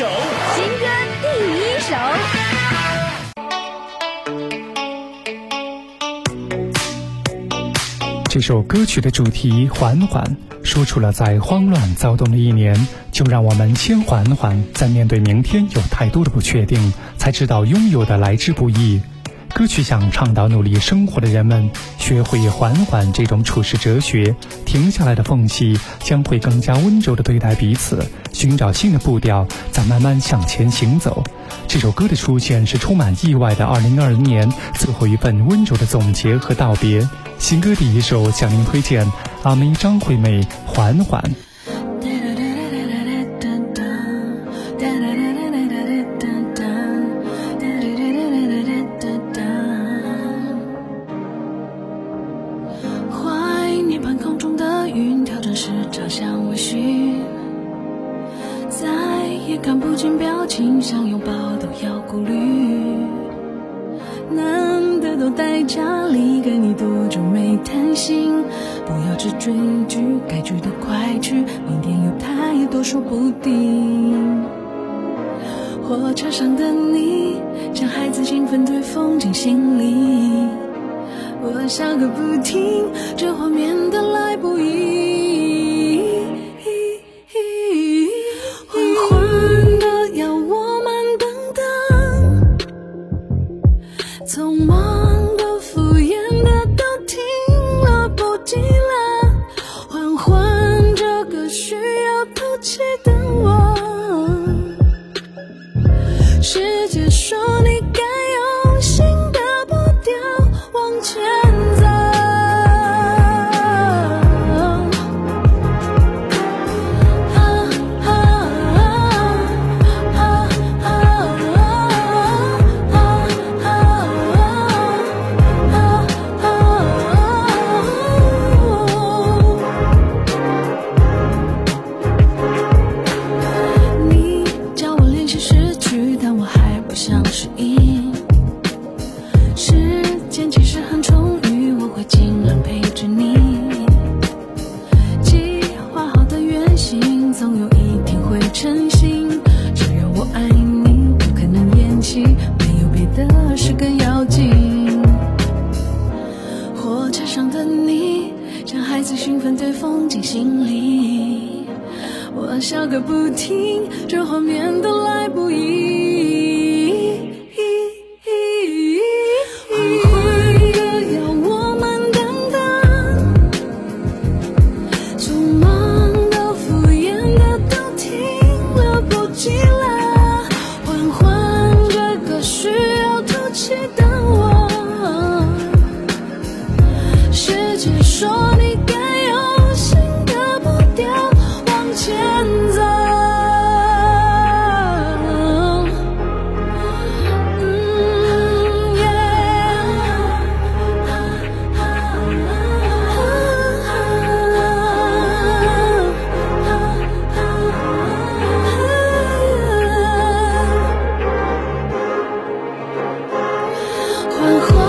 首，新歌第一首。这首歌曲的主题“缓缓”说出了在慌乱躁动的一年，就让我们先缓缓，在面对明天有太多的不确定，才知道拥有的来之不易。歌曲想倡导努力生活的人们学会缓缓这种处世哲学，停下来的缝隙将会更加温柔的对待彼此，寻找新的步调，再慢慢向前行走。这首歌的出现是充满意外的2020年最后一份温柔的总结和道别。新歌第一首向您推荐阿妹张惠妹《缓缓》。看不清表情，想拥抱都要顾虑。难得都待家里，跟你多久没谈心？不要只追剧，该去的快去，明天有太多说不定。火车上的你，像孩子兴奋对风景心里，我笑个不停，这画面的来不易。deep 分对风景行礼。我笑个不停，这画面都来不及。然后。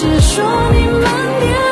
是说你慢点